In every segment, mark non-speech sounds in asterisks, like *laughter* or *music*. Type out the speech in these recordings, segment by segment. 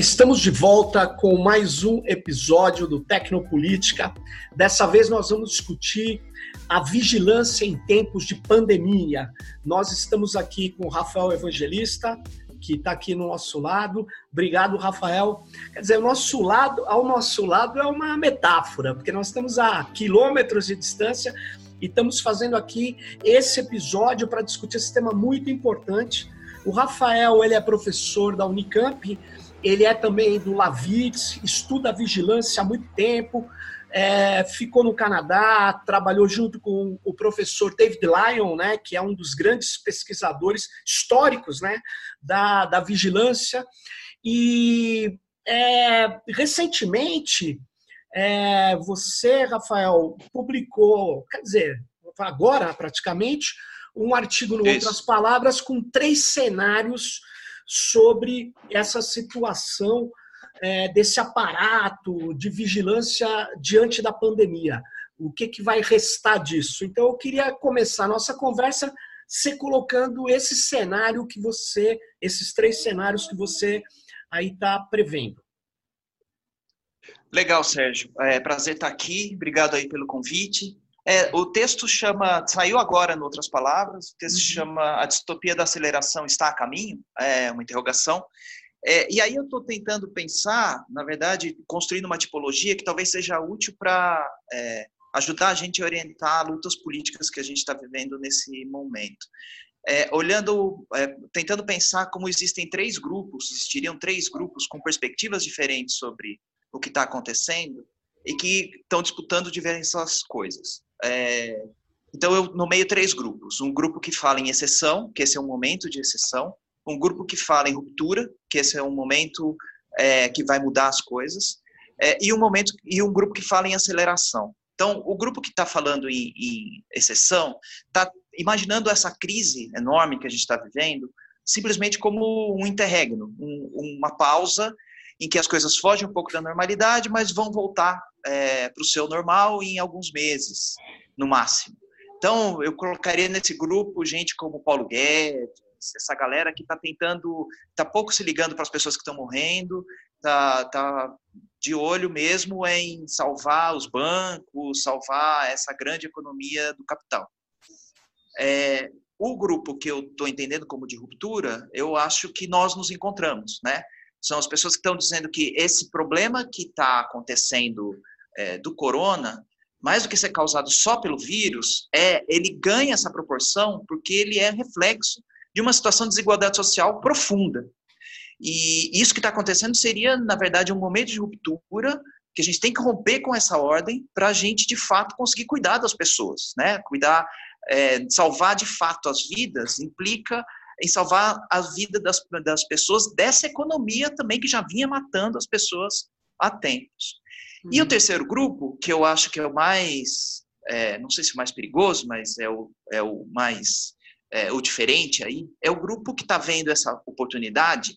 Estamos de volta com mais um episódio do Tecnopolítica. Dessa vez nós vamos discutir a vigilância em tempos de pandemia. Nós estamos aqui com o Rafael Evangelista, que está aqui no nosso lado. Obrigado, Rafael. Quer dizer, o nosso lado, ao nosso lado é uma metáfora, porque nós estamos a quilômetros de distância e estamos fazendo aqui esse episódio para discutir esse tema muito importante. O Rafael, ele é professor da Unicamp, ele é também do Lavitz, estuda vigilância há muito tempo, é, ficou no Canadá, trabalhou junto com o professor David Lyon, né, que é um dos grandes pesquisadores históricos né, da, da vigilância. E é, recentemente, é, você, Rafael, publicou, quer dizer, agora praticamente, um artigo, em outras palavras, com três cenários sobre essa situação é, desse aparato de vigilância diante da pandemia. O que, que vai restar disso? Então, eu queria começar a nossa conversa se colocando esse cenário que você, esses três cenários que você aí está prevendo. Legal, Sérgio. É prazer estar aqui. Obrigado aí pelo convite. É, o texto chama, saiu agora, em outras palavras, o texto uhum. chama A Distopia da Aceleração Está a Caminho? É uma interrogação. É, e aí eu estou tentando pensar, na verdade, construindo uma tipologia que talvez seja útil para é, ajudar a gente a orientar lutas políticas que a gente está vivendo nesse momento. É, olhando, é, tentando pensar como existem três grupos, existiriam três grupos com perspectivas diferentes sobre o que está acontecendo e que estão disputando diversas coisas. É, então, eu nomeio três grupos. Um grupo que fala em exceção, que esse é um momento de exceção. Um grupo que fala em ruptura, que esse é um momento é, que vai mudar as coisas. É, e, um momento, e um grupo que fala em aceleração. Então, o grupo que está falando em, em exceção está imaginando essa crise enorme que a gente está vivendo simplesmente como um interregno, um, uma pausa em que as coisas fogem um pouco da normalidade, mas vão voltar é, para o seu normal em alguns meses, no máximo. Então, eu colocaria nesse grupo gente como Paulo Guedes, essa galera que está tentando, está pouco se ligando para as pessoas que estão morrendo, está tá de olho mesmo em salvar os bancos, salvar essa grande economia do capital. É, o grupo que eu estou entendendo como de ruptura, eu acho que nós nos encontramos, né? São as pessoas que estão dizendo que esse problema que está acontecendo é, do corona, mais do que ser causado só pelo vírus, é ele ganha essa proporção porque ele é reflexo de uma situação de desigualdade social profunda. E isso que está acontecendo seria, na verdade, um momento de ruptura que a gente tem que romper com essa ordem para a gente, de fato, conseguir cuidar das pessoas, né? Cuidar, é, salvar de fato as vidas implica em salvar a vida das, das pessoas dessa economia também que já vinha matando as pessoas há tempos. Uhum. E o uhum. terceiro grupo, que eu acho que é o mais, é, não sei se é o mais perigoso, mas é o, é o mais, é, o diferente aí, é o grupo que está vendo essa oportunidade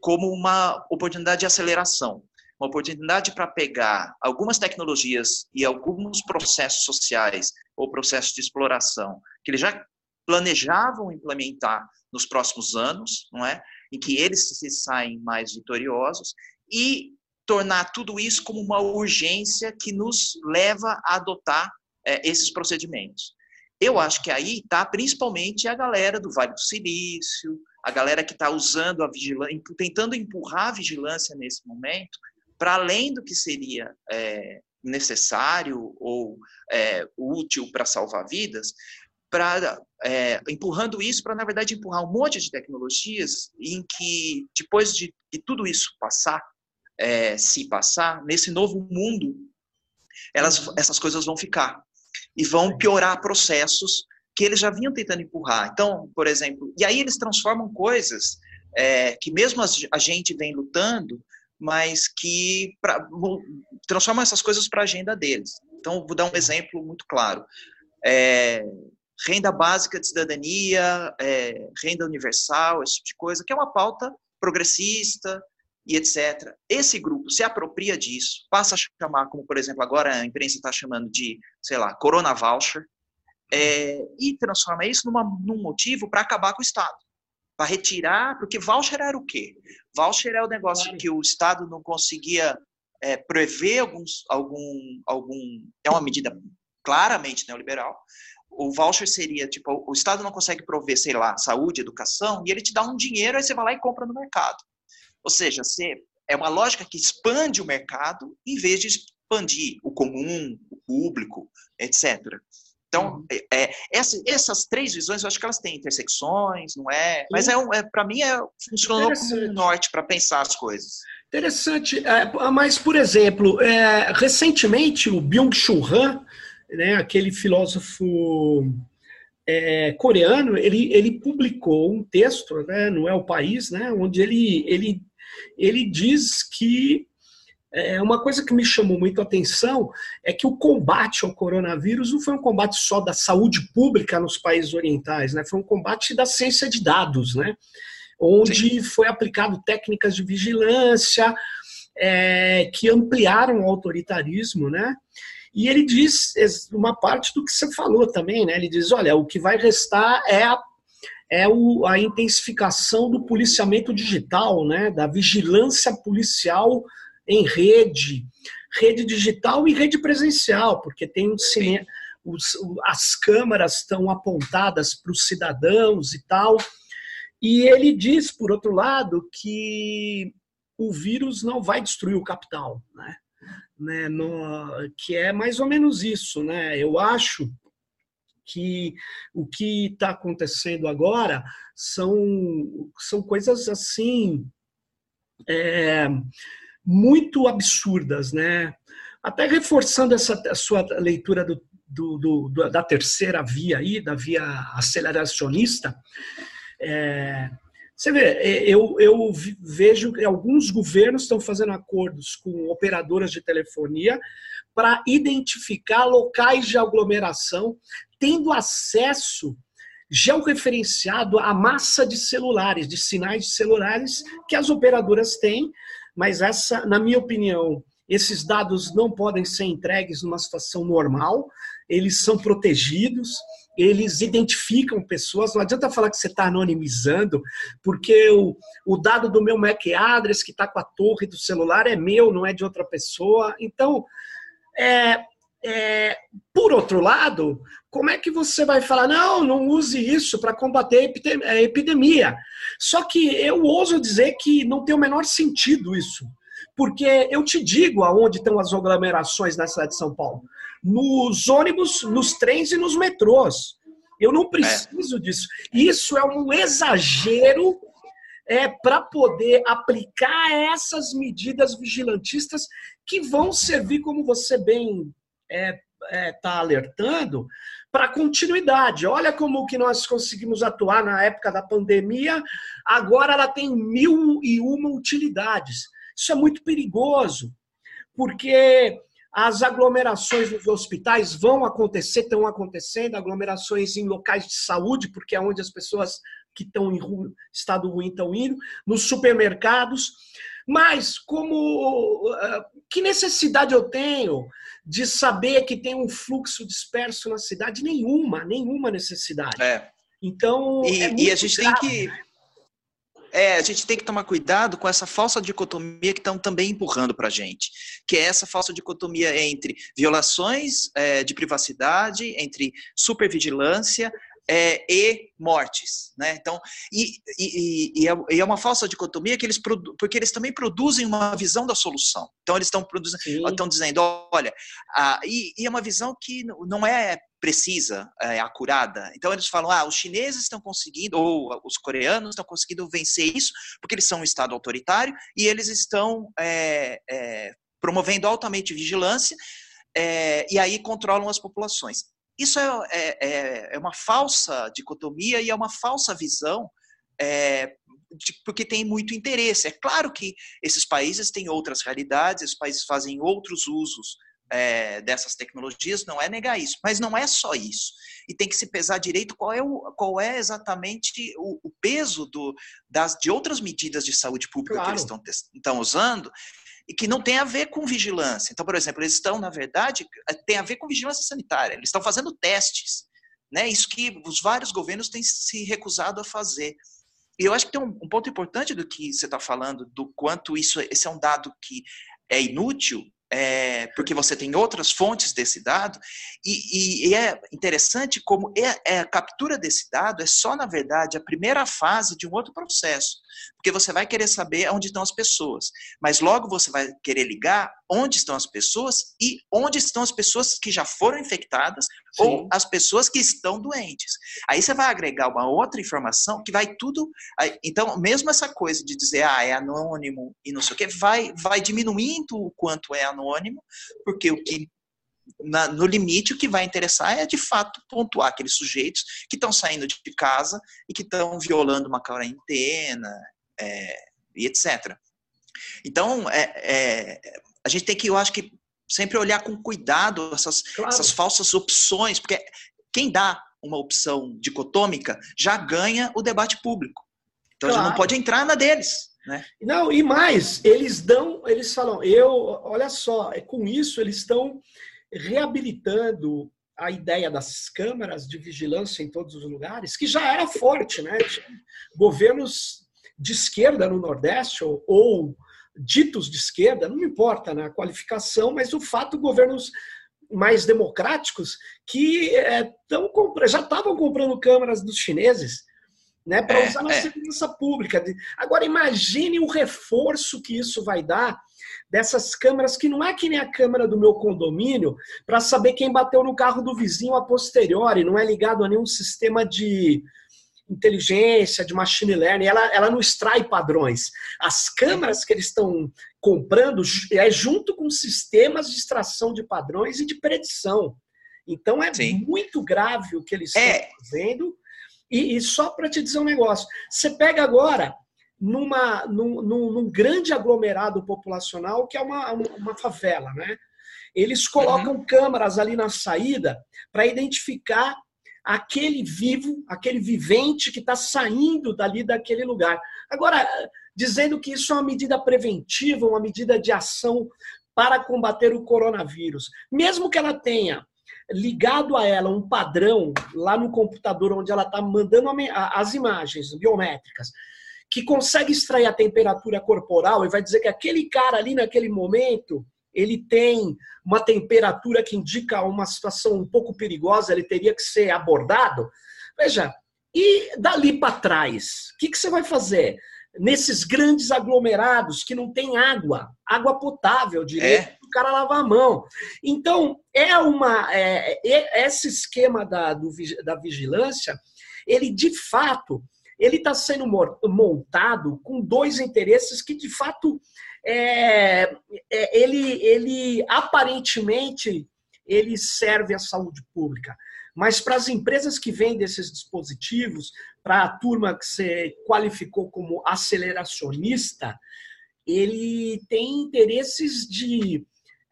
como uma oportunidade de aceleração, uma oportunidade para pegar algumas tecnologias e alguns processos sociais ou processos de exploração que eles já planejavam implementar nos próximos anos, não é? Em que eles se saem mais vitoriosos e tornar tudo isso como uma urgência que nos leva a adotar é, esses procedimentos. Eu acho que aí está principalmente a galera do Vale do Silício, a galera que está usando a vigilância, tentando empurrar a vigilância nesse momento, para além do que seria é, necessário ou é, útil para salvar vidas, para é, empurrando isso para na verdade empurrar um monte de tecnologias em que depois de, tudo isso passar, é, se passar nesse novo mundo, elas, essas coisas vão ficar e vão piorar processos que eles já vinham tentando empurrar. Então, por exemplo, e aí eles transformam coisas é, que mesmo a gente vem lutando, mas que pra, transformam essas coisas para a agenda deles. Então, vou dar um exemplo muito claro. É, renda básica de cidadania, é, renda universal, esse tipo de coisa, que é uma pauta progressista e etc. Esse grupo se apropria disso, passa a chamar, como por exemplo agora a imprensa está chamando de, sei lá, Corona Voucher, é, e transforma isso numa, num motivo para acabar com o Estado, para retirar, porque voucher era o quê? Voucher é o negócio que o Estado não conseguia é, prever alguns, algum, algum. É uma medida claramente neoliberal. O voucher seria tipo: o Estado não consegue prover, sei lá, saúde, educação, e ele te dá um dinheiro, aí você vai lá e compra no mercado. Ou seja, você, é uma lógica que expande o mercado em vez de expandir o comum, o público, etc. Então, uhum. é, é, essa, essas três visões, eu acho que elas têm intersecções, não é? Mas é, é para mim é, funcionou como um norte para pensar as coisas. Interessante. É, mas, por exemplo, é, recentemente o Byung-Chul Han, né, aquele filósofo é, coreano, ele, ele publicou um texto, né, não é o país, né, onde ele, ele, ele diz que é, uma coisa que me chamou muito a atenção é que o combate ao coronavírus não foi um combate só da saúde pública nos países orientais, né? Foi um combate da ciência de dados, né? Onde Sim. foi aplicado técnicas de vigilância é, que ampliaram o autoritarismo, né? E ele diz uma parte do que você falou também, né? Ele diz, olha, o que vai restar é a é o, a intensificação do policiamento digital, né, da vigilância policial em rede, rede digital e rede presencial, porque tem um cinema, os, as câmaras estão apontadas para os cidadãos e tal. E ele diz, por outro lado, que o vírus não vai destruir o capital, né? Né? No, que é mais ou menos isso, né? Eu acho que o que está acontecendo agora são, são coisas assim. É, muito absurdas, né? Até reforçando essa sua leitura do, do, do, da terceira via aí, da via aceleracionista, é, você vê, é, eu, eu vejo que alguns governos estão fazendo acordos com operadoras de telefonia para identificar locais de aglomeração, tendo acesso georreferenciado à massa de celulares, de sinais de celulares que as operadoras têm, mas essa, na minha opinião, esses dados não podem ser entregues numa situação normal, eles são protegidos, eles identificam pessoas. Não adianta falar que você está anonimizando, porque o, o dado do meu MAC address que está com a torre do celular é meu, não é de outra pessoa. Então, é, é, por outro lado, como é que você vai falar, não, não use isso para combater a epidemia? Só que eu ouso dizer que não tem o menor sentido isso. Porque eu te digo aonde estão as aglomerações na cidade de São Paulo: nos ônibus, nos trens e nos metrôs. Eu não preciso é. disso. Isso é um exagero é, para poder aplicar essas medidas vigilantistas que vão servir, como você bem está é, é, tá alertando, para continuidade. Olha como que nós conseguimos atuar na época da pandemia, agora ela tem mil e uma utilidades. Isso é muito perigoso, porque as aglomerações nos hospitais vão acontecer, estão acontecendo, aglomerações em locais de saúde, porque é onde as pessoas que estão em estado ruim estão indo, nos supermercados. Mas como ah, que necessidade eu tenho de saber que tem um fluxo disperso na cidade? Nenhuma, nenhuma necessidade. É. Então, e, é e a gente grave, tem que né? É, a gente tem que tomar cuidado com essa falsa dicotomia que estão também empurrando para a gente, que é essa falsa dicotomia entre violações é, de privacidade, entre supervigilância, é, e mortes, né? Então, e, e, e, é, é, uma falsa dicotomia que eles porque eles também produzem uma visão da solução. Então eles estão produzindo, estão dizendo, olha, e, e, é uma visão que não é precisa, é acurada. Então eles falam, ah, os chineses estão conseguindo ou os coreanos estão conseguindo vencer isso porque eles são um estado autoritário e eles estão é, é, promovendo altamente vigilância é, e aí controlam as populações. Isso é, é, é, é uma falsa dicotomia e é uma falsa visão, é, de, porque tem muito interesse. É claro que esses países têm outras realidades, esses países fazem outros usos é, dessas tecnologias, não é negar isso, mas não é só isso. E tem que se pesar direito qual é, o, qual é exatamente o, o peso do, das, de outras medidas de saúde pública claro. que eles estão, estão usando e que não tem a ver com vigilância. Então, por exemplo, eles estão, na verdade, eh, tem a ver com vigilância sanitária. Eles estão fazendo testes, né? Isso que os vários governos têm se recusado a fazer. E eu acho que tem um, ponto importante do que você está falando, do quanto isso, esse é um dado que é inútil, é, porque você tem outras fontes desse dado, e, e, e é interessante como é, é, a captura desse dado é só, na verdade, a primeira fase de um outro processo, porque você vai querer saber onde estão as pessoas, mas logo você vai querer ligar onde estão as pessoas e onde estão as pessoas que já foram infectadas Sim. ou as pessoas que estão doentes. Aí você vai agregar uma outra informação que vai tudo. Então, mesmo essa coisa de dizer, ah, é anônimo e não sei o que, vai, vai diminuindo o quanto é anônimo, porque o que na, no limite, o que vai interessar é, de fato, pontuar aqueles sujeitos que estão saindo de casa e que estão violando uma quarentena é, e etc. Então, é, é, a gente tem que, eu acho que, sempre olhar com cuidado essas, claro. essas falsas opções, porque quem dá uma opção dicotômica já ganha o debate público. Então claro. a gente não pode entrar na deles. Né? Não, e mais, eles dão, eles falam, eu, olha só, é com isso eles estão reabilitando a ideia das câmaras de vigilância em todos os lugares, que já era forte, né? Governos de esquerda no Nordeste ou, ou ditos de esquerda, não importa na qualificação, mas o fato governos mais democráticos que é, tão, já estavam comprando câmeras dos chineses né, para é, usar na é. segurança pública. Agora imagine o reforço que isso vai dar dessas câmeras que não é que nem a câmera do meu condomínio para saber quem bateu no carro do vizinho a posteriori, não é ligado a nenhum sistema de inteligência, de machine learning, ela, ela não extrai padrões. As câmeras que eles estão comprando é junto com sistemas de extração de padrões e de predição. Então é Sim. muito grave o que eles é. estão fazendo. E, e só para te dizer um negócio, você pega agora numa, num, num, num, grande aglomerado populacional que é uma, uma favela, né? Eles colocam uhum. câmeras ali na saída para identificar aquele vivo, aquele vivente que está saindo dali daquele lugar. Agora, dizendo que isso é uma medida preventiva, uma medida de ação para combater o coronavírus, mesmo que ela tenha ligado a ela um padrão lá no computador onde ela está mandando as imagens biométricas, que consegue extrair a temperatura corporal e vai dizer que aquele cara ali naquele momento ele tem uma temperatura que indica uma situação um pouco perigosa, ele teria que ser abordado. Veja, e dali para trás, o que, que você vai fazer? Nesses grandes aglomerados que não tem água, água potável direito, é. o cara lavar a mão. Então, é uma. É, é, esse esquema da, do, da vigilância, ele de fato ele está sendo montado com dois interesses que, de fato, é, é, ele, ele aparentemente ele serve à saúde pública. Mas para as empresas que vendem esses dispositivos, para a turma que você qualificou como aceleracionista, ele tem interesses de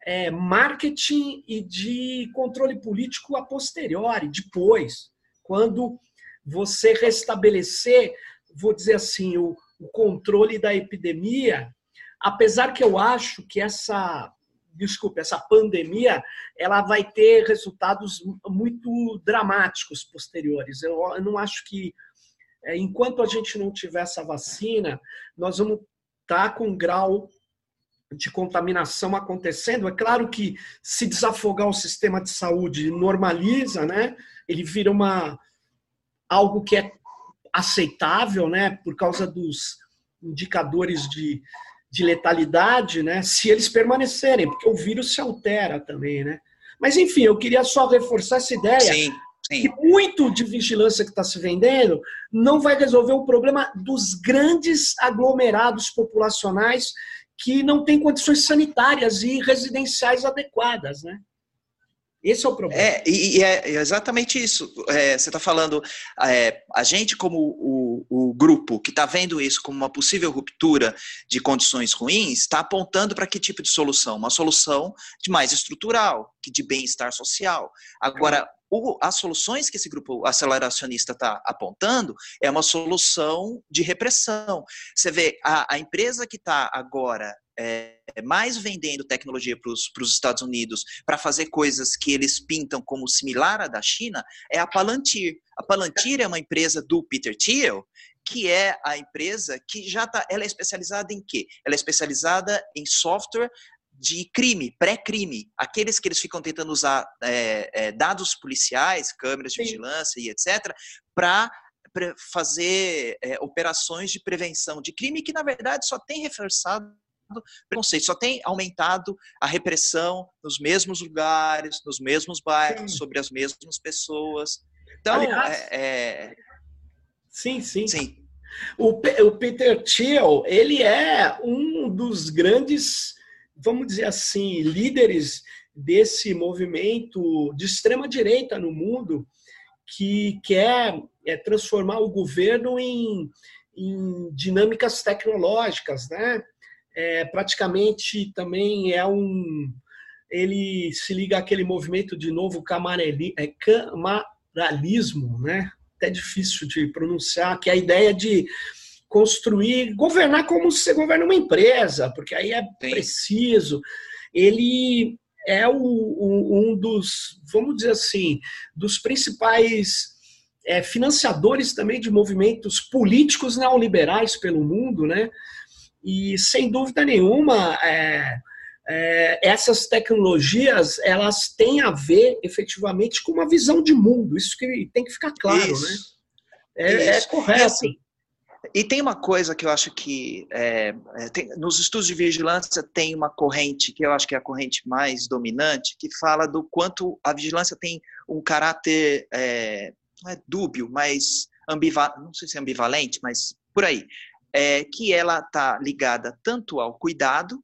é, marketing e de controle político a posteriori, depois, quando você restabelecer, vou dizer assim, o, o controle da epidemia, apesar que eu acho que essa desculpe, essa pandemia, ela vai ter resultados muito dramáticos posteriores. Eu, não acho que, é, enquanto a gente não tiver essa vacina, nós vamos estar tá com um grau de contaminação acontecendo. É claro que se desafogar o sistema de saúde normaliza, né? Ele vira uma, algo que é aceitável, né, por causa dos indicadores de, de letalidade, né, se eles permanecerem, porque o vírus se altera também, né. Mas, enfim, eu queria só reforçar essa ideia sim, sim. que muito de vigilância que está se vendendo não vai resolver o problema dos grandes aglomerados populacionais que não têm condições sanitárias e residenciais adequadas, né. Esse é o problema. É, e, é exatamente isso. É, você está falando, é, a gente, como o, o grupo que está vendo isso como uma possível ruptura de condições ruins, está apontando para que tipo de solução? Uma solução de mais estrutural, que de bem-estar social. Agora, o, as soluções que esse grupo aceleracionista está apontando é uma solução de repressão. Você vê, a, a empresa que está agora é, mais vendendo tecnologia para os Estados Unidos para fazer coisas que eles pintam como similar à da China é a Palantir. A Palantir é uma empresa do Peter Thiel que é a empresa que já está, ela é especializada em quê? Ela é especializada em software de crime, pré-crime, aqueles que eles ficam tentando usar é, é, dados policiais, câmeras de Sim. vigilância e etc., para fazer é, operações de prevenção de crime que, na verdade, só tem reforçado preconceito, só tem aumentado a repressão nos mesmos lugares, nos mesmos bairros, sim. sobre as mesmas pessoas. Então, Aliás, é, é... sim, sim. Sim. O, o Peter Thiel, ele é um dos grandes, vamos dizer assim, líderes desse movimento de extrema direita no mundo que quer é, transformar o governo em, em dinâmicas tecnológicas, né? é, praticamente também é um. Ele se liga àquele movimento de novo camareli, é, camaralismo, né? Até difícil de pronunciar, que é a ideia de construir, governar como se você governa uma empresa, porque aí é preciso. Ele é o, o, um dos, vamos dizer assim, dos principais é, financiadores também de movimentos políticos neoliberais pelo mundo, né? E sem dúvida nenhuma, é, é, essas tecnologias elas têm a ver efetivamente com uma visão de mundo. Isso que tem que ficar claro, Isso. né? É, é correto. Assim, e tem uma coisa que eu acho que é, é, tem, nos estudos de vigilância tem uma corrente que eu acho que é a corrente mais dominante que fala do quanto a vigilância tem um caráter é, não é dúbio, mas ambivalente, não sei se é ambivalente, mas por aí. É que ela está ligada tanto ao cuidado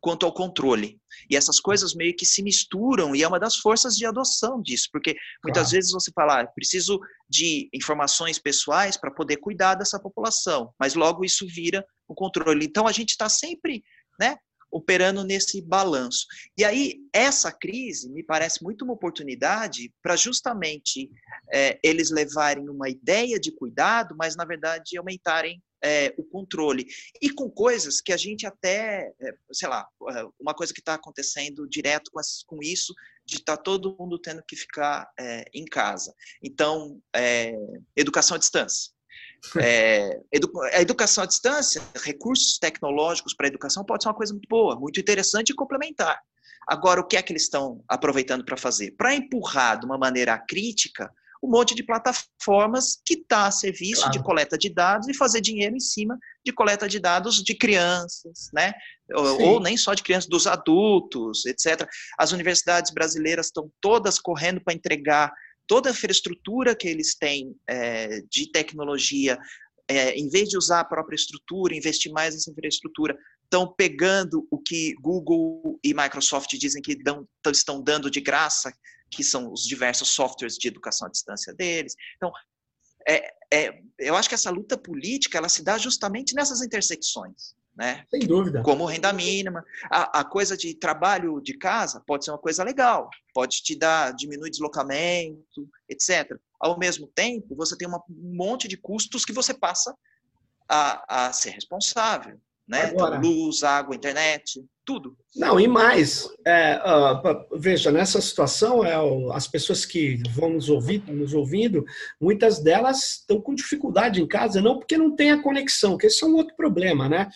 quanto ao controle. E essas coisas meio que se misturam e é uma das forças de adoção disso, porque muitas claro. vezes você fala, ah, preciso de informações pessoais para poder cuidar dessa população, mas logo isso vira o controle. Então a gente está sempre, né, operando nesse balanço. E aí essa crise me parece muito uma oportunidade para justamente é, eles levarem uma ideia de cuidado, mas na verdade aumentarem é, o controle. E com coisas que a gente até, é, sei lá, é, uma coisa que está acontecendo direto com, com isso, de estar tá todo mundo tendo que ficar é, em casa. Então, é, educação à distância. É, edu a educação à distância, recursos tecnológicos para a educação pode ser uma coisa muito boa, muito interessante e complementar. Agora, o que é que eles estão aproveitando para fazer? Para empurrar de uma maneira crítica um monte de plataformas que está a serviço claro. de coleta de dados e fazer dinheiro em cima de coleta de dados de crianças, né? Ou, ou, nem só de crianças, dos adultos, etc. As universidades brasileiras estão todas correndo para entregar toda a infraestrutura que eles têm é, de tecnologia, é, em vez de usar a própria estrutura, investir mais nessa infraestrutura, estão pegando o que Google e Microsoft dizem que dão, estão dando de graça, que são os diversos softwares de educação à distância deles. Então, é, é, eu acho que essa luta política ela se dá justamente nessas intersecções. Né? Sem dúvida. Como renda mínima. A, a, coisa de trabalho de casa pode ser uma coisa legal, pode te dar, diminuir deslocamento, etc. Ao mesmo tempo, você tem uma, um monte de custos que você passa a, a ser responsável né? Agora, luz, água, internet, tudo. Não, e mais, é, uh, veja, nessa situação, é, as pessoas que vão nos ouvir, nos ouvindo, muitas delas estão com dificuldade em casa, não porque não tem a conexão, que esse é um outro problema, né?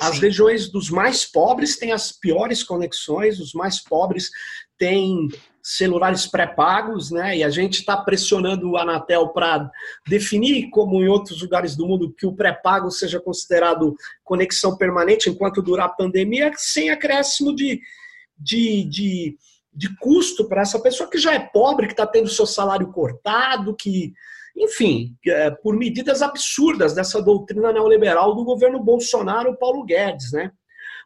As Sim. regiões dos mais pobres têm as piores conexões, os mais pobres têm celulares pré-pagos, né? E a gente está pressionando o Anatel para definir, como em outros lugares do mundo, que o pré-pago seja considerado conexão permanente enquanto durar a pandemia, sem acréscimo de, de, de, de custo para essa pessoa que já é pobre, que está tendo seu salário cortado, que, enfim, é, por medidas absurdas dessa doutrina neoliberal do governo Bolsonaro, Paulo Guedes, né?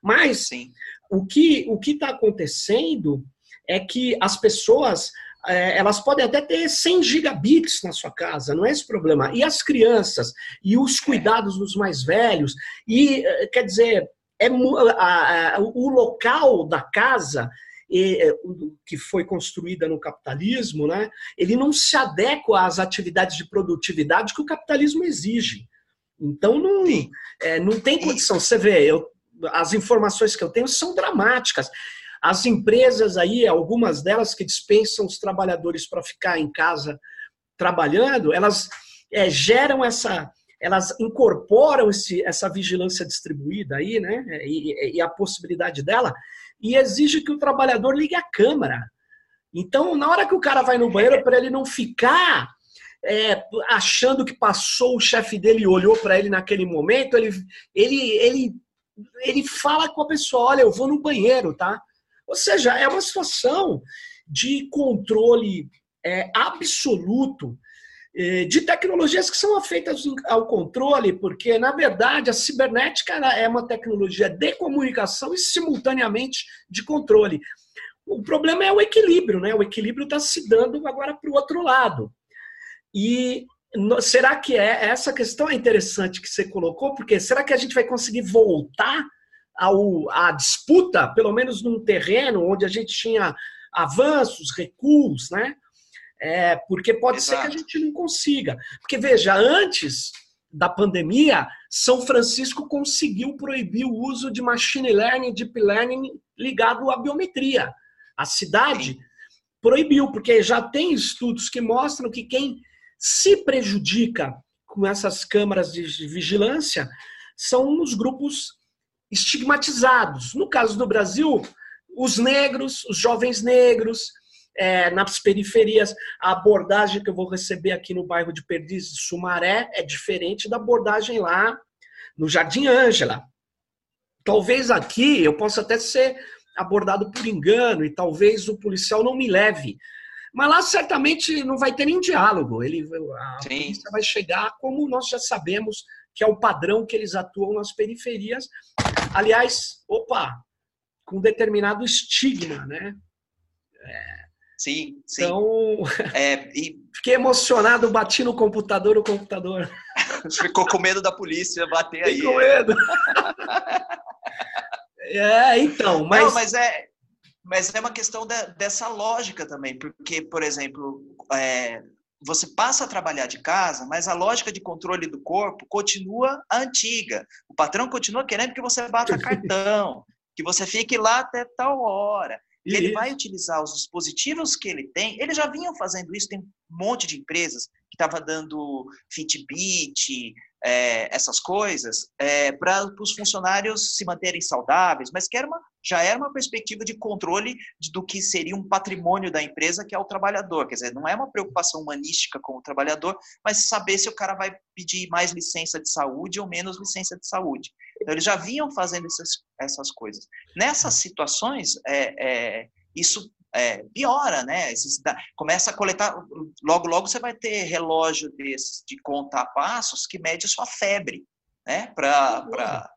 Mas Sim. o que o está acontecendo é que as pessoas é, elas podem até ter 100 gigabits na sua casa, não é esse problema. E as crianças, e os cuidados dos mais velhos, e é, quer dizer, é, a, a, o local da casa é, que foi construída no capitalismo, né, ele não se adequa às atividades de produtividade que o capitalismo exige. Então não, é, não tem condição. Você vê, eu, as informações que eu tenho são dramáticas. As empresas aí, algumas delas que dispensam os trabalhadores para ficar em casa trabalhando, elas é, geram essa, elas incorporam esse, essa vigilância distribuída aí, né? E, e, a possibilidade dela, e exige que o trabalhador ligue a câmera. Então, na hora que o cara vai no banheiro, para ele não ficar é, achando que passou o chefe dele e olhou para ele naquele momento, ele, ele, ele, ele fala com a pessoa: olha, eu vou no banheiro, tá? Ou seja, é uma situação de controle é, absoluto é, de tecnologias que são feitas ao controle, porque, na verdade, a cibernética é uma tecnologia de comunicação e, simultaneamente, de controle. O problema é o equilíbrio, né? O equilíbrio está se dando agora para o outro lado. E será que é essa questão é interessante que você colocou? Porque será que a gente vai conseguir voltar ao, à disputa, pelo menos num terreno onde a gente tinha avanços, recuos, né? É, porque pode Exato. ser que a gente não consiga. Porque, veja, antes da pandemia, São Francisco conseguiu proibir o uso de machine learning, deep learning ligado à biometria. A cidade proibiu, porque já tem estudos que mostram que quem se prejudica com essas câmaras de vigilância são os grupos estigmatizados. No caso do Brasil, os negros, os jovens negros, é, nas periferias. A abordagem que eu vou receber aqui no bairro de Perdizes, Sumaré, é diferente da abordagem lá no Jardim Ângela. Talvez aqui eu possa até ser abordado por engano e talvez o policial não me leve. Mas lá certamente não vai ter nem diálogo. Ele, a Sim. polícia vai chegar como nós já sabemos que é o padrão que eles atuam nas periferias. Aliás, opa, com determinado estigma, né? É, sim, sim. Então, *laughs* é, e... fiquei emocionado, bati no computador, o computador. *laughs* Ficou com medo da polícia bater aí. Ficou com medo. *laughs* é, então, mas... Não, mas é, mas é uma questão de, dessa lógica também, porque, por exemplo, é, você passa a trabalhar de casa, mas a lógica de controle do corpo continua antiga. O patrão continua querendo que você bata *laughs* cartão, que você fique lá até tal hora. E ele vai utilizar os dispositivos que ele tem. Eles já vinham fazendo isso, tem um monte de empresas que estava dando Fitbit, é, essas coisas, é, para os funcionários se manterem saudáveis, mas que era uma, já era uma perspectiva de controle de, do que seria um patrimônio da empresa, que é o trabalhador. Quer dizer, não é uma preocupação humanística com o trabalhador, mas saber se o cara vai pedir mais licença de saúde ou menos licença de saúde. Então, eles já vinham fazendo essas, essas coisas. Nessas situações, é, é isso é, piora, né? Começa a coletar, logo, logo você vai ter relógio desses de contar passos que mede sua febre, né? Para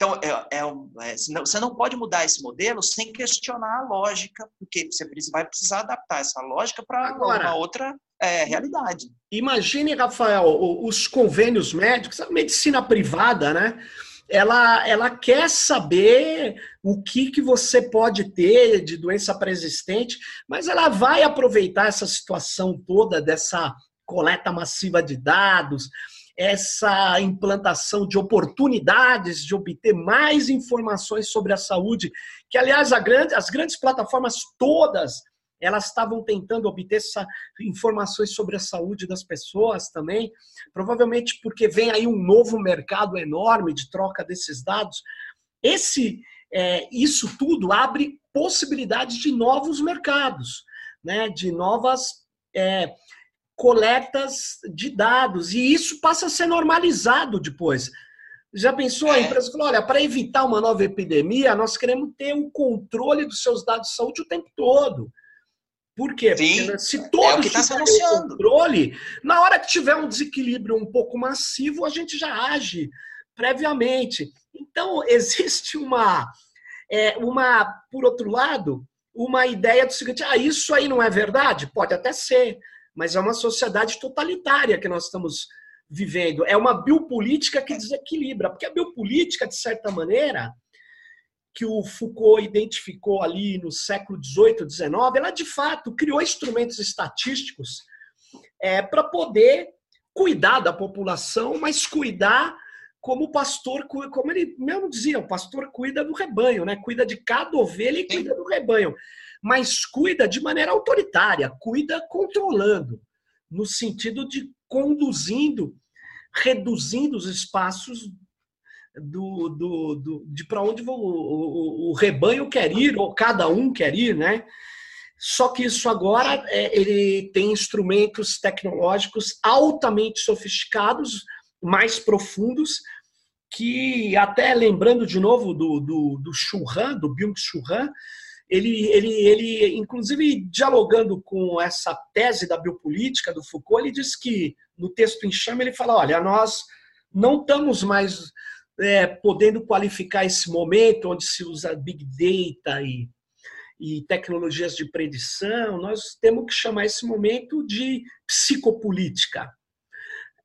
então, é, é, é, você não pode mudar esse modelo sem questionar a lógica, porque você vai precisar adaptar essa lógica para uma outra é, realidade. Imagine, Rafael, os convênios médicos, a medicina privada, né? Ela, ela quer saber o que, que você pode ter de doença pré-existente, mas ela vai aproveitar essa situação toda dessa coleta massiva de dados, essa implantação de oportunidades de obter mais informações sobre a saúde, que aliás grande, as grandes plataformas todas elas estavam tentando obter informações sobre a saúde das pessoas também, provavelmente porque vem aí um novo mercado enorme de troca desses dados. Esse, é, isso tudo abre possibilidades de novos mercados, né, de novas é, coletas de dados, e isso passa a ser normalizado depois. Já pensou? A é. empresa falou: olha, para evitar uma nova epidemia, nós queremos ter o um controle dos seus dados de saúde o tempo todo. Por quê? Sim, Porque se todos é tá tiverem controle, na hora que tiver um desequilíbrio um pouco massivo, a gente já age previamente. Então, *laughs* existe uma, é, uma, por outro lado, uma ideia do seguinte: ah, isso aí não é verdade? Pode até ser mas é uma sociedade totalitária que nós estamos vivendo. É uma biopolítica que desequilibra, porque a biopolítica, de certa maneira, que o Foucault identificou ali no século XVIII, XIX, ela de fato criou instrumentos estatísticos é, para poder cuidar da população, mas cuidar como o pastor, como ele mesmo dizia, o pastor cuida do rebanho, né? Cuida de cada ovelha e cuida do rebanho mas cuida de maneira autoritária, cuida controlando, no sentido de conduzindo reduzindo os espaços do, do, do de para onde o, o, o, rebanho quer ir, ou cada um quer ir, né? Só que isso agora é, ele tem instrumentos tecnológicos altamente sofisticados, mais profundos, que até lembrando de novo do, do, do Churran, do Byung-Chul Han, ele, ele, ele, inclusive, dialogando com essa tese da biopolítica do Foucault, ele diz que, no texto em chama, ele fala, olha, nós não estamos mais é, podendo qualificar esse momento onde se usa Big Data e, e tecnologias de predição, nós temos que chamar esse momento de psicopolítica.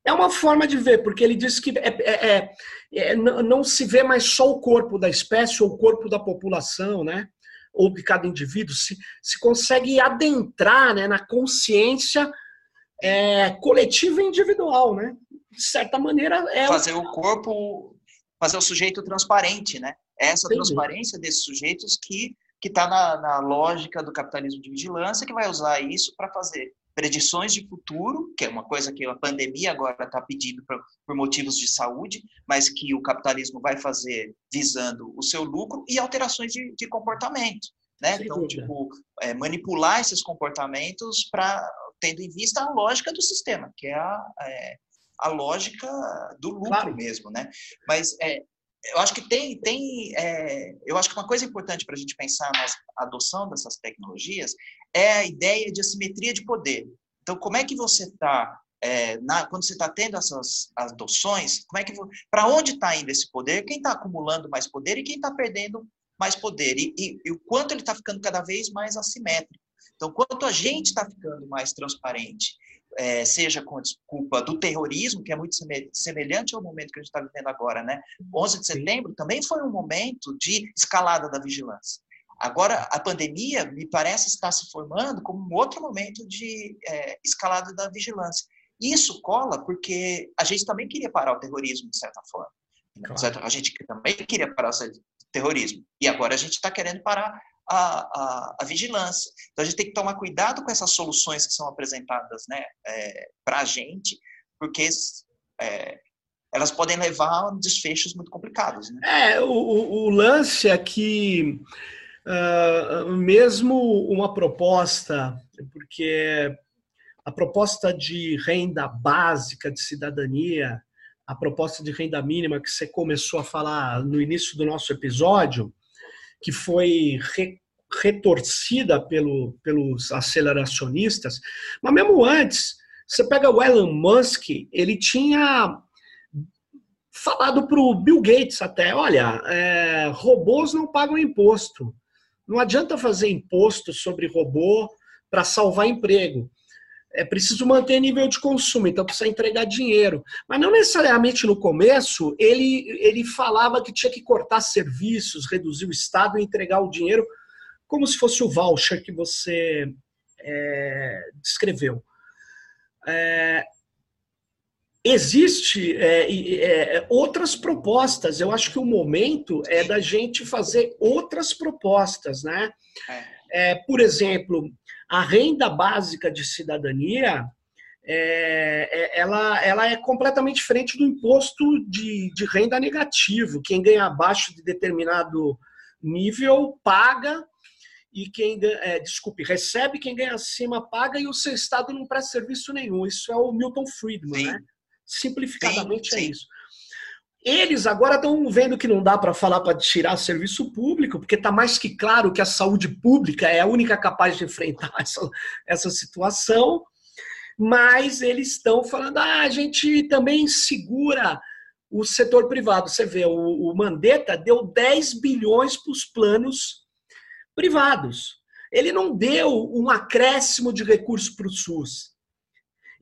É uma forma de ver, porque ele diz que é, é, é, é não se vê mais só o corpo da espécie ou o corpo da população, né? ou de cada indivíduo, se, se consegue adentrar né, na consciência é, coletiva e individual. Né? De certa maneira, é. Fazer o corpo, fazer o sujeito transparente, né? É essa Entendi. transparência desses sujeitos que que está na, na lógica do capitalismo de vigilância, que vai usar isso para fazer predições de futuro, que é uma coisa que a pandemia agora está pedindo por, por motivos de saúde, mas que o capitalismo vai fazer visando o seu lucro e alterações de, de comportamento. Né? Então, tipo, é, manipular esses comportamentos para tendo em vista a lógica do sistema, que é a, é, a lógica do lucro claro. mesmo, né? Mas é, eu acho que tem, tem é, eu acho que uma coisa importante para a gente pensar na adoção dessas tecnologias é a ideia de assimetria de poder. Então, como é que você está é, quando você está tendo essas adoções, como é que para onde está indo esse poder? Quem está acumulando mais poder e quem está perdendo mais poder? E, e, e o quanto ele está ficando cada vez mais assimétrico. Então, quanto a gente está ficando mais transparente é, seja com a desculpa do terrorismo, que é muito semelhante ao momento que a gente está vivendo agora, né? 11 de setembro também foi um momento de escalada da vigilância. Agora, a pandemia, me parece estar se formando como um outro momento de é, escalada da vigilância. Isso cola porque a gente também queria parar o terrorismo, de certa forma. Claro. A gente também queria parar o terrorismo. E agora a gente está querendo parar a, a, a, vigilância. Então, a gente tem que tomar cuidado com essas soluções que são apresentadas né, é, para a gente, porque é, elas podem levar a desfechos muito complicados. Né? É, o, o lance é que, uh, mesmo uma proposta, porque a proposta de renda básica de cidadania, a proposta de renda mínima que você começou a falar no início do nosso episódio, que foi re, retorcida pelo, pelos aceleracionistas, mas mesmo antes, você pega o Elon Musk, ele tinha falado para o Bill Gates até, olha, é, robôs não pagam imposto. Não adianta fazer imposto sobre robô para salvar emprego é preciso manter nível de consumo, então precisa entregar dinheiro. Mas não necessariamente no começo ele, ele falava que tinha que cortar serviços, reduzir o Estado e entregar o dinheiro como se fosse o voucher que você é, descreveu. É, existe é, é, outras propostas. Eu acho que o momento é da gente fazer outras propostas, né? É. É, por exemplo, a renda básica de cidadania é, é, ela, ela é completamente diferente do imposto de, de renda negativo. Quem ganha abaixo de determinado nível paga e quem é, desculpe, recebe, quem ganha acima paga e o seu Estado não presta serviço nenhum. Isso é o Milton Friedman, né? Simplificadamente sim, é sim. é isso. Eles agora estão vendo que não dá para falar para tirar serviço público, porque está mais que claro que a saúde pública é a única capaz de enfrentar *laughs* essa, essa situação, mas eles estão falando, ah, a gente também segura o setor privado. Você vê, o, o Mandetta deu 10 bilhões para os planos privados. Ele não deu um acréscimo de recursos para o SUS.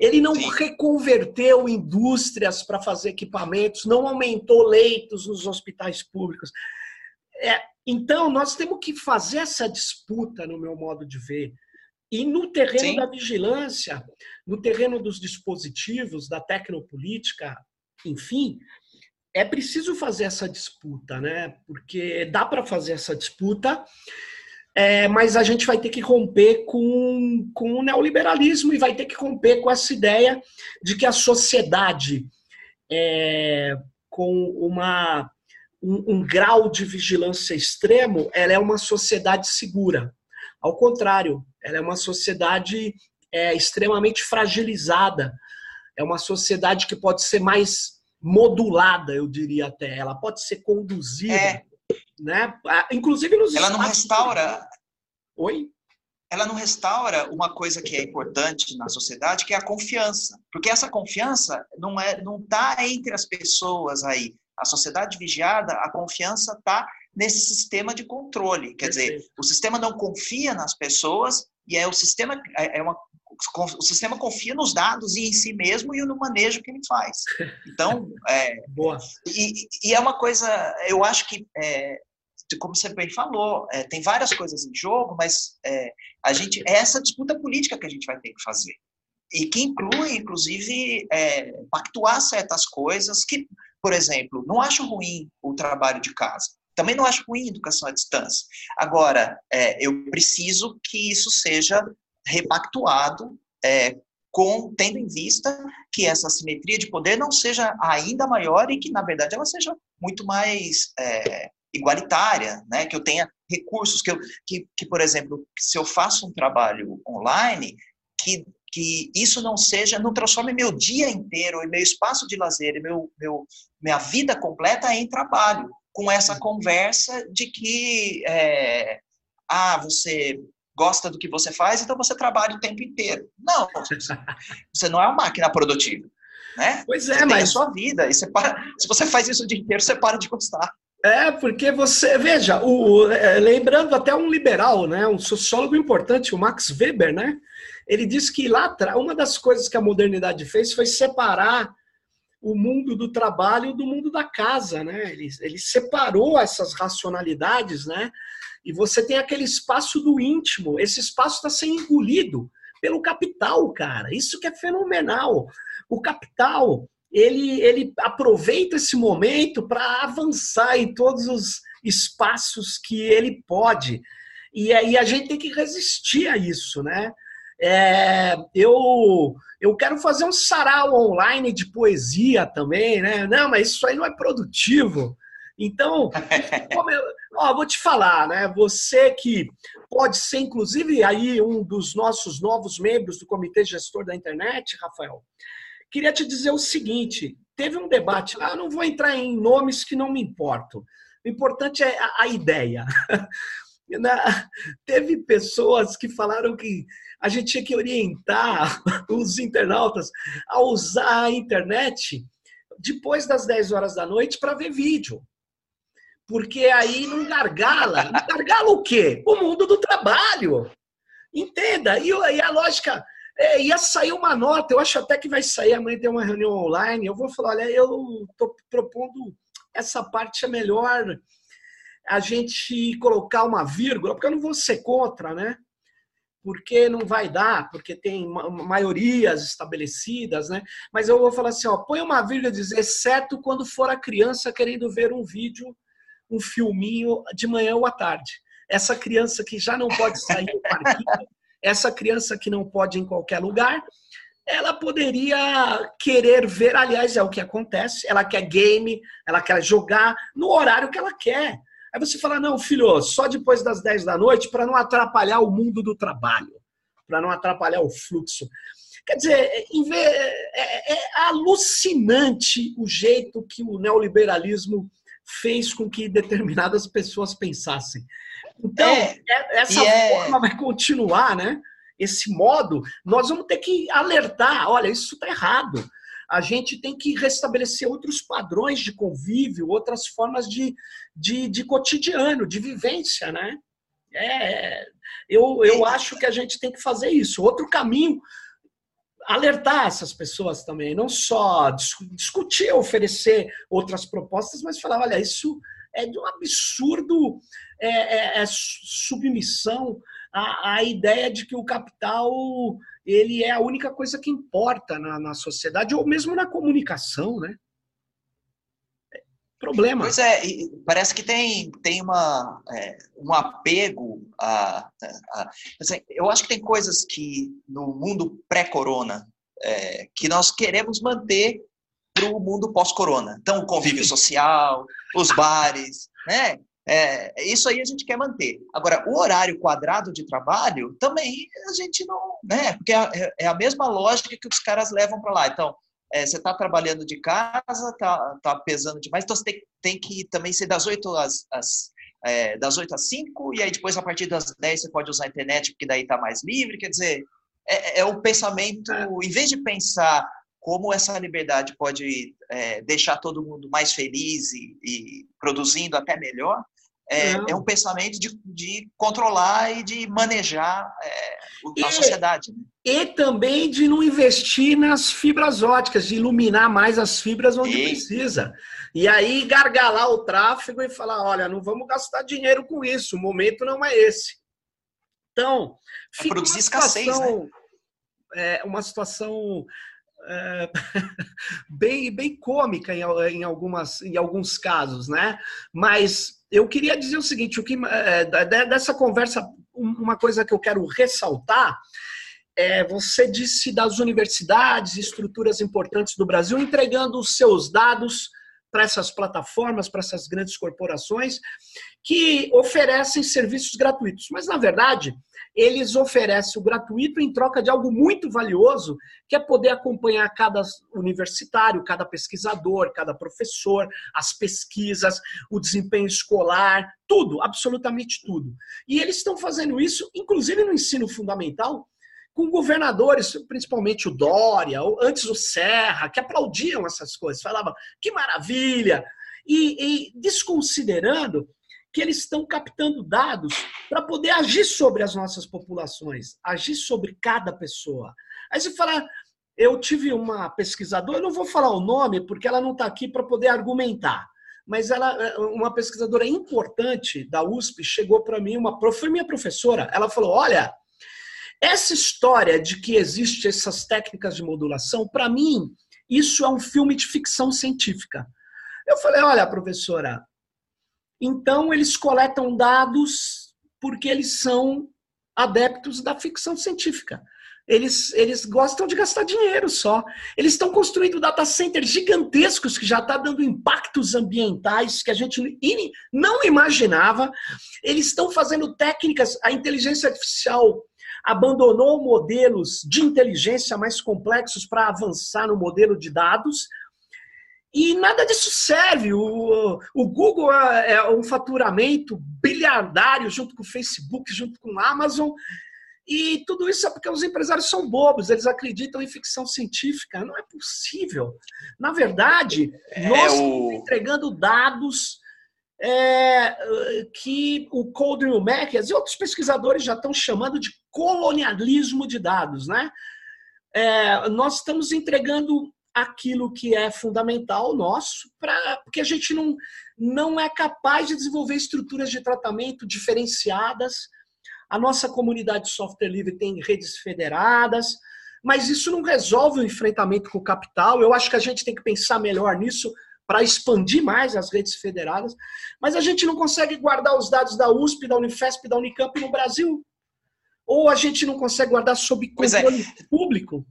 Ele não Sim. reconverteu indústrias para fazer equipamentos, não aumentou leitos nos hospitais públicos. É, então, nós temos que fazer essa disputa, no meu modo de ver. E no terreno Sim. da vigilância, no terreno dos dispositivos, da tecnopolítica, enfim, é preciso fazer essa disputa, né? Porque dá para fazer essa disputa é, mas a gente vai ter que romper com, com o neoliberalismo e vai ter que romper com essa ideia de que a sociedade é, com uma, um, um grau de vigilância extremo, ela é uma sociedade segura. Ao contrário, ela é uma sociedade é, extremamente fragilizada. É uma sociedade que pode ser mais modulada, eu diria até. Ela pode ser conduzida, é. Né? Inclusive nos. Ela não restaura. Oi. Ela não restaura uma coisa que é importante na sociedade, que é a confiança, porque essa confiança não é, não está entre as pessoas aí. A sociedade vigiada, a confiança está nesse sistema de controle. Quer dizer, o sistema não confia nas pessoas e é o sistema é, é uma o sistema confia nos dados e em si mesmo e no manejo que ele faz. *laughs* Então, é, Boa. E, e, é uma coisa, eu acho que, é, como você bem falou, é, tem várias coisas em jogo, mas é, a gente é essa disputa política que a gente vai ter que fazer. E que inclui, inclusive, é, pactuar certas coisas que, por exemplo, não acho ruim o trabalho de casa. Também não acho ruim educação à distância. Agora, é, eu preciso que isso seja repactuado, é, com, tendo em vista que essa simetria de poder não seja ainda maior e que, na verdade, ela seja muito mais é, igualitária, né? que eu tenha recursos, que, eu, que, que, por exemplo, se eu faço um trabalho online, que, que isso não seja, não transforme meu dia inteiro, e meu espaço de lazer, e meu, meu, minha vida completa em trabalho, com essa conversa de que, é, ah, você gosta do que você faz, então você trabalha o tempo inteiro. Não, *laughs* você não é uma máquina produtiva. Né? Pois é, você mas. Tem a sua vida. E você para... Se você faz isso o dia inteiro, você para de gostar. É, porque você, veja, o, é, lembrando até um liberal, né, um sociólogo importante, o Max Weber, né, ele disse que lá atrás, uma das coisas que a modernidade fez foi separar o mundo do trabalho do mundo da casa, né, ele, ele separou essas racionalidades, né, e você tem aquele espaço do íntimo. Esse espaço está sendo engolido pelo capital, cara. Isso que é fenomenal. O capital, ele, ele aproveita esse momento para avançar em todos os espaços que ele pode. E aí a gente tem que resistir a isso, né? É, eu, eu quero fazer um sarau online de poesia também, né? Não, mas isso aí não é produtivo. Então, *laughs* eu, ó, vou te falar, né? Você que pode ser, inclusive, aí um dos nossos novos membros do Comitê Gestor da Internet, Rafael, queria te dizer o seguinte: teve um debate lá, eu não vou entrar em nomes que não me importam. O importante é a, a ideia. *laughs* teve pessoas que falaram que a gente tinha que orientar *laughs* os internautas a usar a internet depois das 10 horas da noite para ver vídeo porque aí não gargala. Não gargala o quê? O mundo do trabalho. Entenda? E, e a lógica. É, ia sair uma nota, eu acho até que vai sair, amanhã tem uma reunião online. Eu vou falar: olha, eu estou propondo essa parte é melhor a gente colocar uma vírgula, porque eu não vou ser contra, né? Porque não vai dar, porque tem maiorias estabelecidas, né? Mas eu vou falar assim: ó, põe uma vírgula dizer, exceto quando for a criança querendo ver um vídeo um filminho de manhã ou à tarde. Essa criança que já não pode sair do parquinho, *laughs* essa criança que não pode ir em qualquer lugar, ela poderia querer ver, aliás, é o que acontece, ela quer game, ela quer jogar no horário que ela quer. Aí você fala, não, filho, só depois das 10 da noite para não atrapalhar o mundo do trabalho, para não atrapalhar o fluxo. Quer dizer, é, é, é, alucinante o jeito que o neoliberalismo fez com que determinadas pessoas pensassem. Então, é, é essa é... forma vai continuar, né? Esse modo, nós vamos ter que alertar: olha, isso está errado. A gente tem que restabelecer outros padrões de convívio, outras formas de, de, de cotidiano, de vivência, né? É, eu, eu acho que a gente tem que fazer isso. Outro caminho alertar essas pessoas também, não só discutir, oferecer outras propostas, mas falar, olha, isso é de um absurdo é, é, é submissão à, à, ideia de que o capital ele é a única coisa que importa na, na sociedade ou mesmo na comunicação, né? Problema. Pois é, parece que tem, tem uma, é, um apego a, a, assim, Eu acho que tem coisas que no mundo pré-corona é, que nós queremos manter para o mundo pós-corona. Então, o convívio *laughs* social, os bares, né? É, isso aí a gente quer manter. Agora, o horário quadrado de trabalho também a gente não, né? Porque é, é a mesma lógica que os caras levam para lá. Então, é, você está trabalhando de casa, está tá pesando demais, então você tem, tem que também ser das 8 às, às é, das 8 às 5, e aí depois a partir das 10 você pode usar a internet, porque daí está mais livre. Quer dizer, é, é o pensamento, é. em vez de pensar como essa liberdade pode é, deixar todo mundo mais feliz e, e produzindo até melhor, é, é, um pensamento de, de, controlar e de manejar é, a e, sociedade. Né? E também de não investir nas fibras óticas, de iluminar mais as fibras onde e... precisa. E aí gargalar o tráfego e falar: olha, não vamos gastar dinheiro com isso, o momento não é esse. Então, é fica produzir uma situação, escassez, né? é, uma situação é, *laughs* bem, bem cômica em, em, algumas, em alguns casos, né? Mas eu queria dizer o seguinte: o que, é, dessa conversa, uma coisa que eu quero ressaltar é você disse das universidades, estruturas importantes do Brasil entregando os seus dados para essas plataformas, para essas grandes corporações que oferecem serviços gratuitos. Mas, na verdade, eles oferecem o gratuito em troca de algo muito valioso, que é poder acompanhar cada universitário, cada pesquisador, cada professor, as pesquisas, o desempenho escolar, tudo, absolutamente tudo. E eles estão fazendo isso, inclusive no ensino fundamental, com governadores, principalmente o Dória, antes o Serra, que aplaudiam essas coisas, falavam que maravilha, e, e desconsiderando que eles estão captando dados para poder agir sobre as nossas populações, agir sobre cada pessoa. Aí você fala, eu tive uma pesquisadora, eu não vou falar o nome porque ela não está aqui para poder argumentar, mas ela, uma pesquisadora importante da USP chegou para mim, uma minha professora, ela falou, olha, essa história de que existe essas técnicas de modulação, para mim, isso é um filme de ficção científica. Eu falei, olha, professora, então, eles coletam dados porque eles são adeptos da ficção científica. Eles, eles gostam de gastar dinheiro só. Eles estão construindo data centers gigantescos que já está dando impactos ambientais que a gente não imaginava. Eles estão fazendo técnicas, a inteligência artificial abandonou modelos de inteligência mais complexos para avançar no modelo de dados. E nada disso serve. O, o Google é, é um faturamento bilhardário junto com o Facebook, junto com a Amazon. E tudo isso é porque os empresários são bobos, eles acreditam em ficção científica. Não é possível. Na verdade, é nós o... estamos entregando dados é, que o Coldwell Mackers e outros pesquisadores já estão chamando de colonialismo de dados. Né? É, nós estamos entregando aquilo que é fundamental nosso, pra, porque a gente não, não é capaz de desenvolver estruturas de tratamento diferenciadas. A nossa comunidade de software livre tem redes federadas, mas isso não resolve o enfrentamento com o capital. Eu acho que a gente tem que pensar melhor nisso para expandir mais as redes federadas, mas a gente não consegue guardar os dados da USP, da Unifesp, da Unicamp no Brasil. Ou a gente não consegue guardar sob é. controle é. público.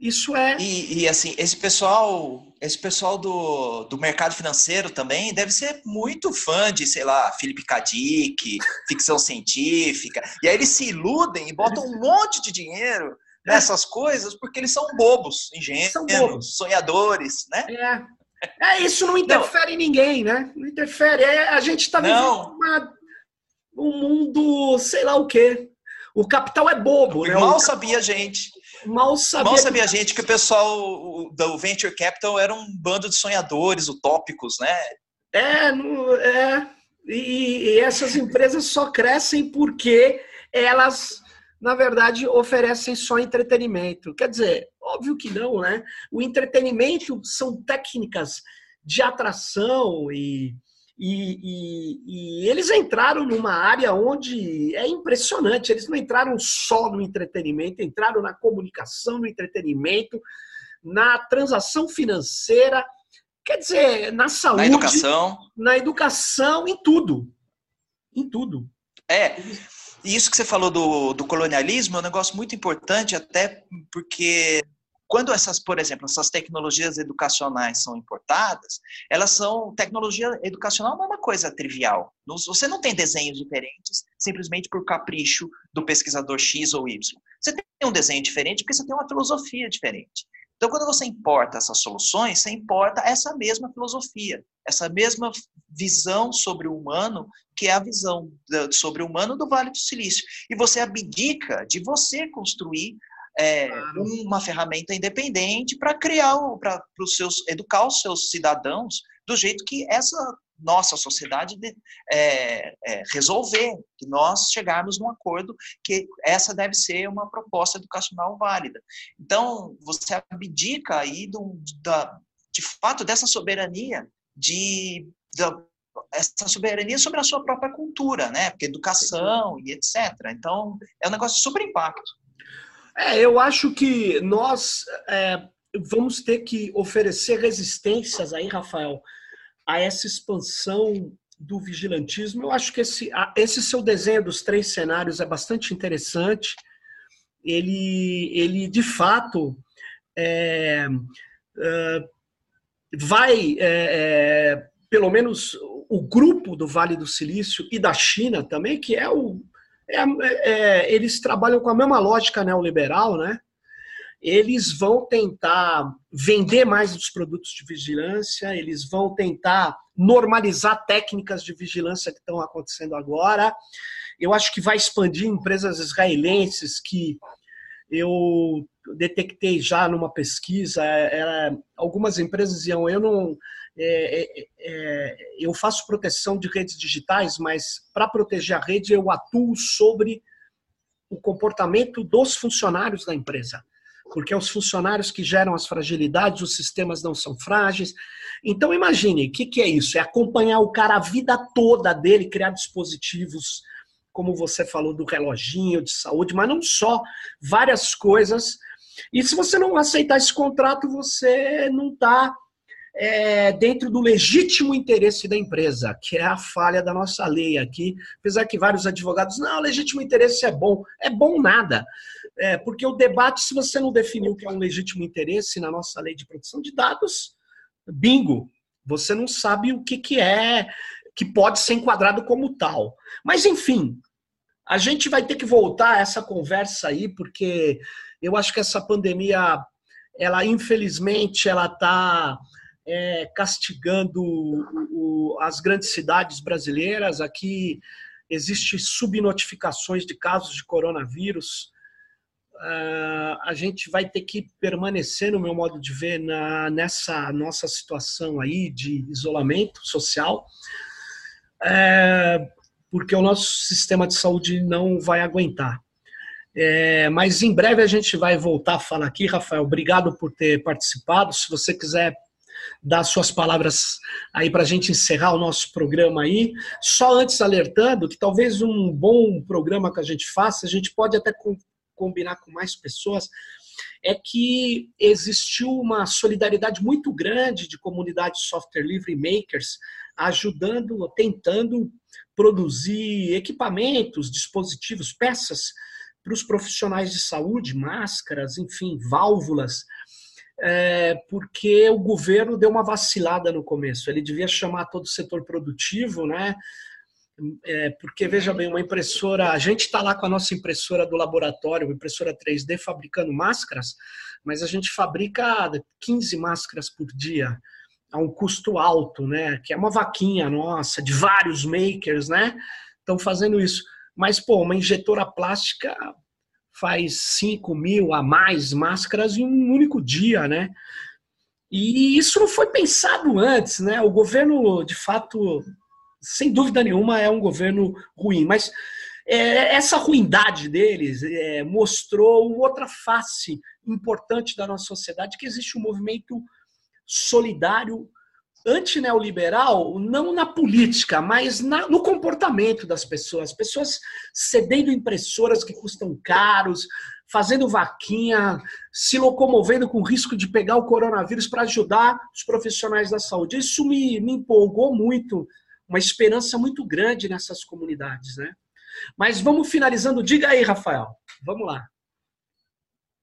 Isso é. E, e, assim, esse pessoal, esse pessoal do, do mercado financeiro também deve ser muito fã de, sei lá, Felipe Kadik, ficção científica. E aí eles se iludem e botam um monte de dinheiro nessas coisas porque eles são bobos, ingênuos, são bobos. sonhadores, né? É. É, isso não interfere não. em ninguém, né? Não interfere. É, a gente está vivendo uma, um mundo, sei lá o quê. O capital é bobo, né? Mal sabia a gente. Mal sabia, Mal sabia a gente que o pessoal do Venture Capital era um bando de sonhadores utópicos, né? É, é. E, e essas empresas só crescem porque elas, na verdade, oferecem só entretenimento. Quer dizer, óbvio que não, né? O entretenimento são técnicas de atração e e, e, e, eles entraram numa área onde é impressionante. Eles não entraram só no entretenimento, entraram na comunicação, no entretenimento, na transação financeira, quer dizer, na saúde, na educação, na educação, em tudo, em tudo. É. E isso que você falou do, do colonialismo é um negócio muito importante, até porque quando essas, por exemplo, essas tecnologias educacionais são importadas, elas são tecnologia educacional não é uma coisa trivial. Você não tem desenhos diferentes simplesmente por capricho do pesquisador X ou Y. Você tem um desenho diferente porque você tem uma filosofia diferente. Então, quando você importa essas soluções, você importa essa mesma filosofia, essa mesma visão sobre o humano, que é a visão sobre o humano do Vale do Silício. E você abdica de você construir é, claro. uma ferramenta independente para criar, para os seus, educar os seus cidadãos do jeito que essa nossa sociedade de, é, é, resolver, que nós chegarmos num acordo que essa deve ser uma proposta educacional válida. Então, você abdica aí do, da, de fato dessa soberania, de, da, essa soberania sobre a sua própria cultura, né? Porque educação e etc. Então, é um negócio de super impacto. É, eu acho que nós é, vamos ter que oferecer resistências aí, Rafael, a essa expansão do vigilantismo. Eu acho que esse, esse seu desenho dos três cenários é bastante interessante. Ele, ele de fato, é, é, vai, é, é, pelo menos o grupo do Vale do Silício e da China também, que é o. É, é, eles trabalham com a mesma lógica neoliberal, né? eles vão tentar vender mais os produtos de vigilância, eles vão tentar normalizar técnicas de vigilância que estão acontecendo agora. Eu acho que vai expandir empresas israelenses que eu detectei já numa pesquisa, era, algumas empresas iam, eu não, é, é, é, eu faço proteção de redes digitais, mas para proteger a rede eu atuo sobre o comportamento dos funcionários da empresa porque é os funcionários que geram as fragilidades, os sistemas não são frágeis. Então, imagine, o que, que é isso? É acompanhar o cara a vida toda dele, criar dispositivos, como você falou, do reloginho de saúde, mas não só, várias coisas. E se você não aceitar esse contrato, você não está é, dentro do legítimo interesse da empresa, que é a falha da nossa lei aqui. Apesar que vários advogados, não, legítimo interesse é bom. É bom nada. É, porque o debate, se você não definiu o que é um legítimo interesse na nossa lei de proteção de dados, bingo, você não sabe o que, que é, que pode ser enquadrado como tal. Mas, enfim, a gente vai ter que voltar a essa conversa aí, porque eu acho que essa pandemia, ela infelizmente, ela está é, castigando o, o, as grandes cidades brasileiras. Aqui existe subnotificações de casos de coronavírus. Uh, a gente vai ter que permanecer, no meu modo de ver, na, nessa nossa situação aí de isolamento social, é, porque o nosso sistema de saúde não vai aguentar. É, mas em breve a gente vai voltar a falar aqui, Rafael. Obrigado por ter participado. Se você quiser dar suas palavras aí para a gente encerrar o nosso programa aí. Só antes alertando que talvez um bom programa que a gente faça, a gente pode até combinar com mais pessoas, é que existiu uma solidariedade muito grande de comunidades software livre makers ajudando, tentando produzir equipamentos, dispositivos, peças para os profissionais de saúde, máscaras, enfim, válvulas, é, porque o governo deu uma vacilada no começo. Ele devia chamar todo o setor produtivo, né? É, porque, veja bem, uma impressora, a gente está lá com a nossa impressora do laboratório, uma impressora 3D, fabricando máscaras, mas a gente fabrica 15 máscaras por dia, a um custo alto, né? Que é uma vaquinha nossa, de vários makers, né? Estão fazendo isso. Mas, pô, uma injetora plástica faz 5 mil a mais máscaras em um único dia, né? E isso não foi pensado antes, né? O governo, de fato, sem dúvida nenhuma, é um governo ruim. Mas é, essa ruindade deles é, mostrou outra face importante da nossa sociedade, que existe um movimento solidário antineoliberal, não na política, mas na, no comportamento das pessoas. Pessoas cedendo impressoras que custam caros, fazendo vaquinha, se locomovendo com risco de pegar o coronavírus para ajudar os profissionais da saúde. Isso me, me empolgou muito uma esperança muito grande nessas comunidades, né? Mas vamos finalizando. Diga aí, Rafael. Vamos lá.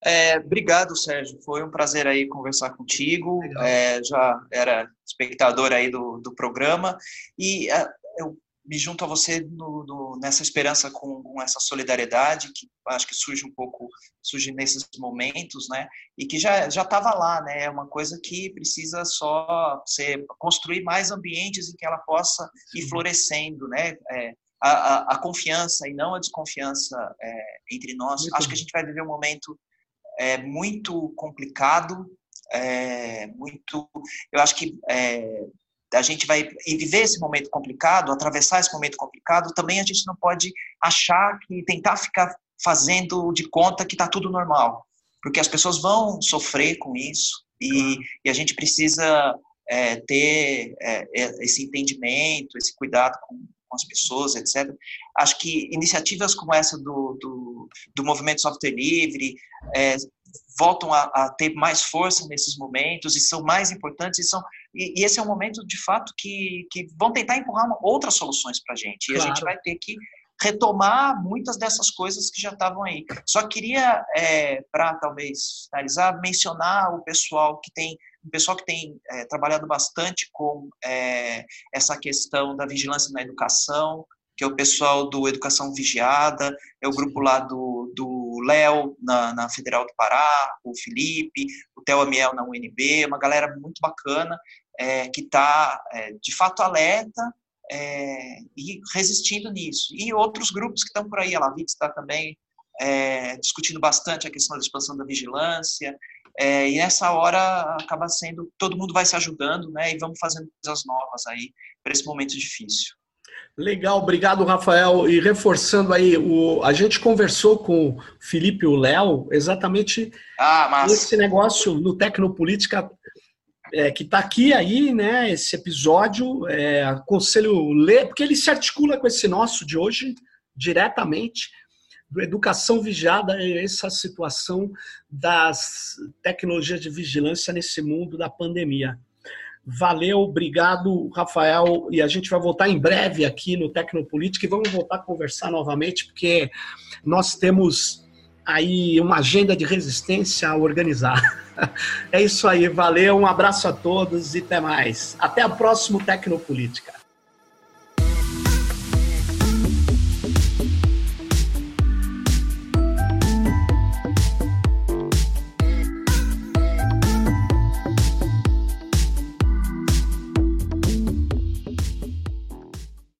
É, obrigado, Sérgio. Foi um prazer aí conversar contigo. É, já era espectador aí do, do programa e é, eu me junto a você no, no, nessa esperança com, com, essa solidariedade que acho que surge um pouco surge nesses momentos, né? E que já já estava lá, né? É uma coisa que precisa só ser construir mais ambientes em que ela possa ir florescendo, né? É, a, a, a, confiança e não a desconfiança é, entre nós. Muito acho bom. que a gente vai viver um momento é, muito complicado, é, muito. Eu acho que é, a gente vai viver esse momento complicado, atravessar esse momento complicado. Também a gente não pode achar que tentar ficar fazendo de conta que está tudo normal, porque as pessoas vão sofrer com isso e, e a gente precisa é, ter é, é, esse entendimento, esse cuidado com, com as pessoas, etc. Acho que iniciativas como essa do, do, do movimento software livre é, voltam a, a, ter mais força nesses momentos e são mais importantes e são e, e esse é um momento de fato que, que vão tentar empurrar uma, outras soluções para a gente e claro. a gente vai ter que retomar muitas dessas coisas que já estavam aí. Só queria, é, para talvez finalizar, mencionar o pessoal que tem um pessoal que tem é, trabalhado bastante com é, essa questão da vigilância na educação, que é o pessoal do Educação Vigiada, é o grupo lá do, Léo, na, na, Federal do Pará, o Felipe, o Theo Amiel na UNB, uma galera muito bacana, é, que está, é, de fato, alerta é, e resistindo nisso. E outros grupos que estão por aí, a Lavitz está também é, discutindo bastante a questão da expansão da vigilância, é, e nessa hora acaba sendo, todo mundo vai se ajudando, né? E vamos fazendo coisas novas aí para esse momento difícil. Legal, obrigado, Rafael. E reforçando aí, o, a gente conversou com o Felipe e o Léo exatamente ah, esse negócio no Tecnopolítica é, que está aqui aí, né? Esse episódio, é, aconselho ler, porque ele se articula com esse nosso de hoje diretamente educação vigiada é essa situação das tecnologias de vigilância nesse mundo da pandemia. Valeu, obrigado, Rafael. E a gente vai voltar em breve aqui no Tecnopolítica e vamos voltar a conversar novamente, porque nós temos aí uma agenda de resistência a organizar. *laughs* É isso aí, valeu, um abraço a todos e até mais. Até a próxima Tecnopolítica.